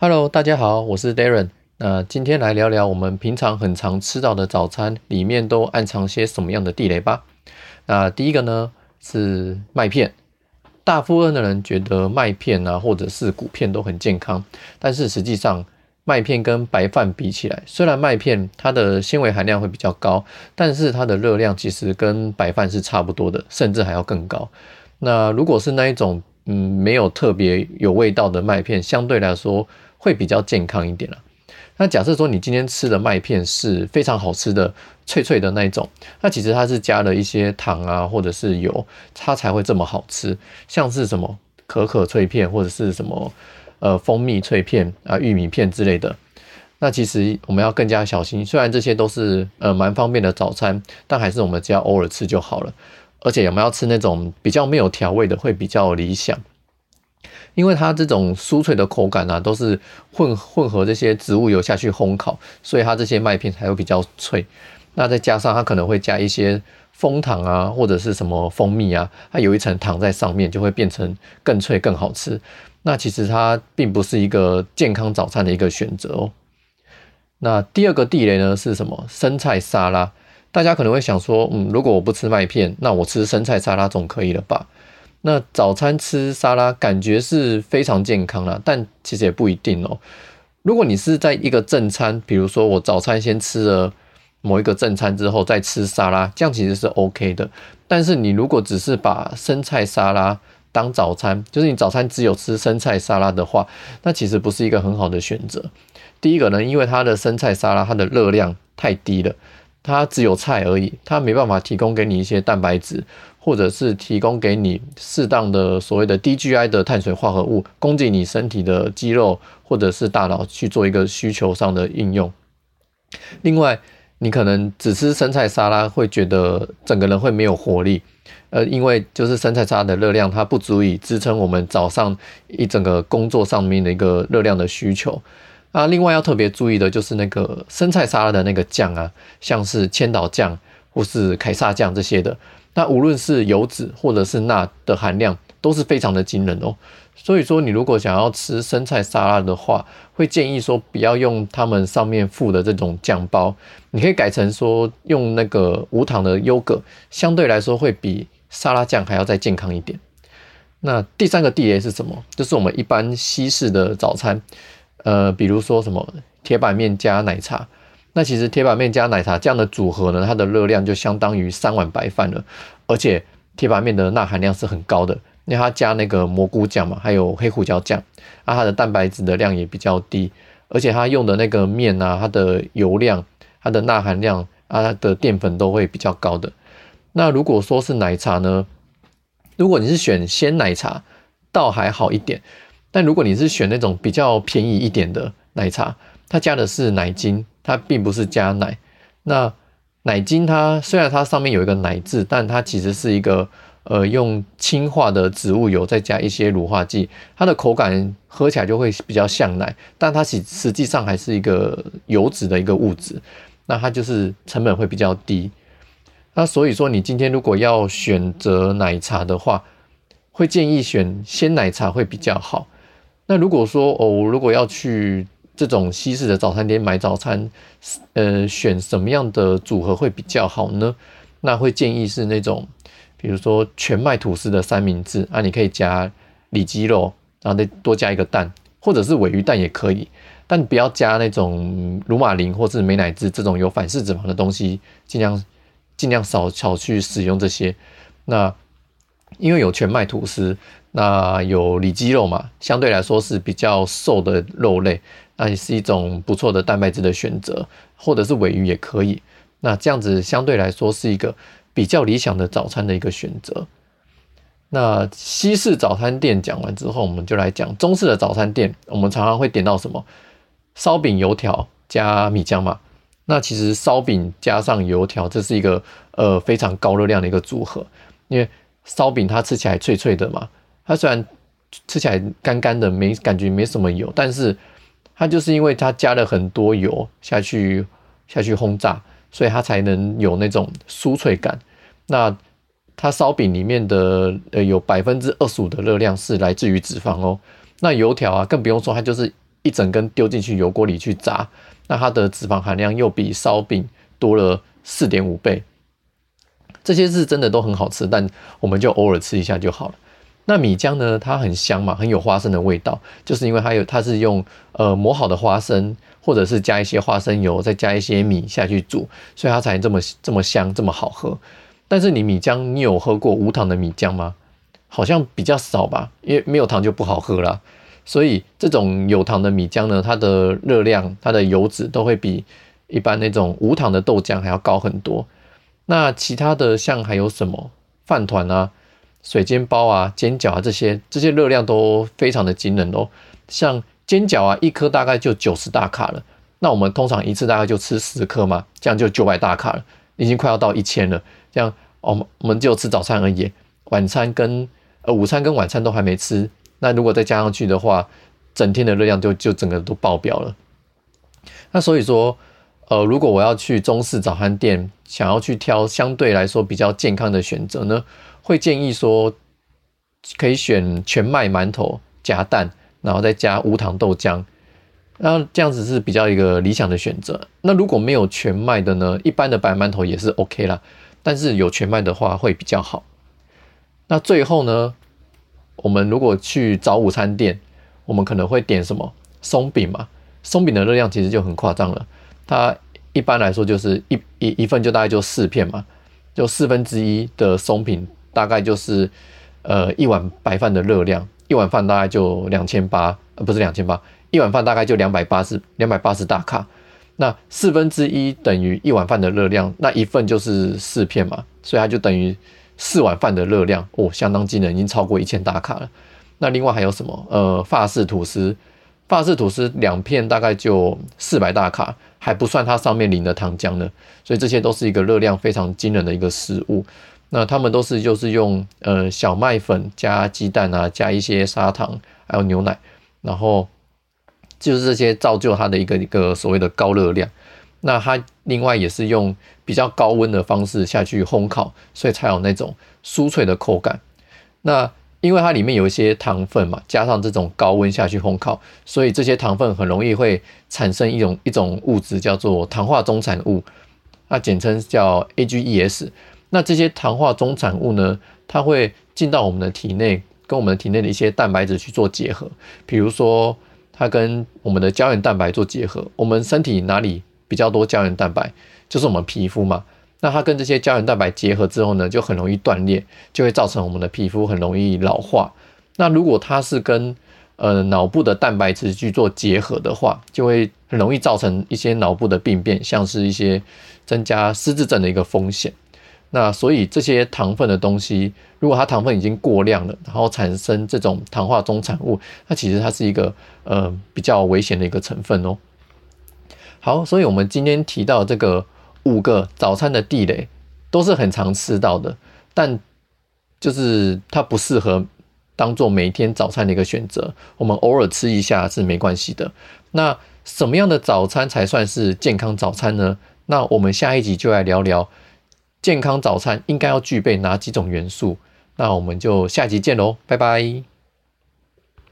Hello，大家好，我是 Darren。那今天来聊聊我们平常很常吃到的早餐里面都暗藏些什么样的地雷吧。那第一个呢是麦片。大部分的人觉得麦片啊或者是谷片都很健康，但是实际上麦片跟白饭比起来，虽然麦片它的纤维含量会比较高，但是它的热量其实跟白饭是差不多的，甚至还要更高。那如果是那一种嗯没有特别有味道的麦片，相对来说。会比较健康一点了。那假设说你今天吃的麦片是非常好吃的、脆脆的那一种，那其实它是加了一些糖啊，或者是油，它才会这么好吃。像是什么可可脆片，或者是什么呃蜂蜜脆片啊、玉米片之类的，那其实我们要更加小心。虽然这些都是呃蛮方便的早餐，但还是我们只要偶尔吃就好了。而且我们要吃那种比较没有调味的，会比较理想。因为它这种酥脆的口感啊，都是混混合这些植物油下去烘烤，所以它这些麦片才会比较脆。那再加上它可能会加一些蜂糖啊，或者是什么蜂蜜啊，它有一层糖在上面，就会变成更脆更好吃。那其实它并不是一个健康早餐的一个选择哦。那第二个地雷呢是什么？生菜沙拉。大家可能会想说，嗯，如果我不吃麦片，那我吃生菜沙拉总可以了吧？那早餐吃沙拉感觉是非常健康了，但其实也不一定哦。如果你是在一个正餐，比如说我早餐先吃了某一个正餐之后再吃沙拉，这样其实是 OK 的。但是你如果只是把生菜沙拉当早餐，就是你早餐只有吃生菜沙拉的话，那其实不是一个很好的选择。第一个呢，因为它的生菜沙拉它的热量太低了。它只有菜而已，它没办法提供给你一些蛋白质，或者是提供给你适当的所谓的低 GI 的碳水化合物，供给你身体的肌肉或者是大脑去做一个需求上的应用。另外，你可能只吃生菜沙拉，会觉得整个人会没有活力，呃，因为就是生菜沙拉的热量它不足以支撑我们早上一整个工作上面的一个热量的需求。那，另外要特别注意的就是那个生菜沙拉的那个酱啊，像是千岛酱或是凯撒酱这些的，那无论是油脂或者是钠的含量都是非常的惊人哦。所以说，你如果想要吃生菜沙拉的话，会建议说不要用他们上面附的这种酱包，你可以改成说用那个无糖的优格，相对来说会比沙拉酱还要再健康一点。那第三个地雷是什么？就是我们一般西式的早餐。呃，比如说什么铁板面加奶茶，那其实铁板面加奶茶这样的组合呢，它的热量就相当于三碗白饭了。而且铁板面的钠含量是很高的，因为它加那个蘑菇酱嘛，还有黑胡椒酱，啊，它的蛋白质的量也比较低，而且它用的那个面啊，它的油量、它的钠含量啊、它的淀粉都会比较高的。那如果说是奶茶呢，如果你是选鲜奶茶，倒还好一点。但如果你是选那种比较便宜一点的奶茶，它加的是奶精，它并不是加奶。那奶精它虽然它上面有一个奶字，但它其实是一个呃用氢化的植物油再加一些乳化剂，它的口感喝起来就会比较像奶，但它实实际上还是一个油脂的一个物质。那它就是成本会比较低。那所以说你今天如果要选择奶茶的话，会建议选鲜奶茶会比较好。那如果说哦，如果要去这种西式的早餐店买早餐，呃，选什么样的组合会比较好呢？那会建议是那种，比如说全麦吐司的三明治啊，你可以加里脊肉，然后再多加一个蛋，或者是尾鱼蛋也可以，但不要加那种乳马林或是美乃滋这种有反式脂肪的东西，尽量尽量少少去使用这些。那因为有全麦吐司。那有里脊肉嘛，相对来说是比较瘦的肉类，那也是一种不错的蛋白质的选择，或者是尾鱼也可以。那这样子相对来说是一个比较理想的早餐的一个选择。那西式早餐店讲完之后，我们就来讲中式的早餐店。我们常常会点到什么烧饼、油条加米浆嘛。那其实烧饼加上油条，这是一个呃非常高热量的一个组合，因为烧饼它吃起来脆脆的嘛。它虽然吃起来干干的，没感觉没什么油，但是它就是因为它加了很多油下去下去轰炸，所以它才能有那种酥脆感。那它烧饼里面的呃有百分之二十五的热量是来自于脂肪哦。那油条啊更不用说，它就是一整根丢进去油锅里去炸，那它的脂肪含量又比烧饼多了四点五倍。这些是真的都很好吃，但我们就偶尔吃一下就好了。那米浆呢？它很香嘛，很有花生的味道，就是因为它有它是用呃磨好的花生，或者是加一些花生油，再加一些米下去煮，所以它才这么这么香，这么好喝。但是你米浆，你有喝过无糖的米浆吗？好像比较少吧，因为没有糖就不好喝了。所以这种有糖的米浆呢，它的热量、它的油脂都会比一般那种无糖的豆浆还要高很多。那其他的像还有什么饭团啊？水煎包啊、煎饺啊这些，这些热量都非常的惊人哦。像煎饺啊，一颗大概就九十大卡了。那我们通常一次大概就吃十颗嘛，这样就九百大卡了，已经快要到一千了。这样，我们我们就吃早餐而已，晚餐跟呃午餐跟晚餐都还没吃。那如果再加上去的话，整天的热量就就整个都爆表了。那所以说，呃，如果我要去中式早餐店，想要去挑相对来说比较健康的选择呢？会建议说，可以选全麦馒头夹蛋，然后再加无糖豆浆，那这样子是比较一个理想的选择。那如果没有全麦的呢，一般的白馒头也是 OK 啦，但是有全麦的话会比较好。那最后呢，我们如果去早午餐店，我们可能会点什么松饼嘛？松饼的热量其实就很夸张了，它一般来说就是一一一份就大概就四片嘛，就四分之一的松饼。大概就是，呃，一碗白饭的热量，一碗饭大概就两千八，呃，不是两千八，一碗饭大概就两百八十，两百八十大卡。那四分之一等于一碗饭的热量，那一份就是四片嘛，所以它就等于四碗饭的热量，哦，相当惊人，已经超过一千大卡了。那另外还有什么？呃，法式吐司，法式吐司两片大概就四百大卡，还不算它上面淋的糖浆呢，所以这些都是一个热量非常惊人的一个食物。那他们都是就是用呃小麦粉加鸡蛋啊，加一些砂糖，还有牛奶，然后就是这些造就它的一个一个所谓的高热量。那它另外也是用比较高温的方式下去烘烤，所以才有那种酥脆的口感。那因为它里面有一些糖分嘛，加上这种高温下去烘烤，所以这些糖分很容易会产生一种一种物质叫做糖化中产物，那简称叫 AGEs。那这些糖化中产物呢，它会进到我们的体内，跟我们的体内的一些蛋白质去做结合。比如说，它跟我们的胶原蛋白做结合。我们身体哪里比较多胶原蛋白，就是我们皮肤嘛。那它跟这些胶原蛋白结合之后呢，就很容易断裂，就会造成我们的皮肤很容易老化。那如果它是跟呃脑部的蛋白质去做结合的话，就会很容易造成一些脑部的病变，像是一些增加失智症的一个风险。那所以这些糖分的东西，如果它糖分已经过量了，然后产生这种糖化中产物，那其实它是一个呃比较危险的一个成分哦。好，所以我们今天提到这个五个早餐的地雷，都是很常吃到的，但就是它不适合当做每天早餐的一个选择。我们偶尔吃一下是没关系的。那什么样的早餐才算是健康早餐呢？那我们下一集就来聊聊。健康早餐应该要具备哪几种元素？那我们就下集见喽，拜拜。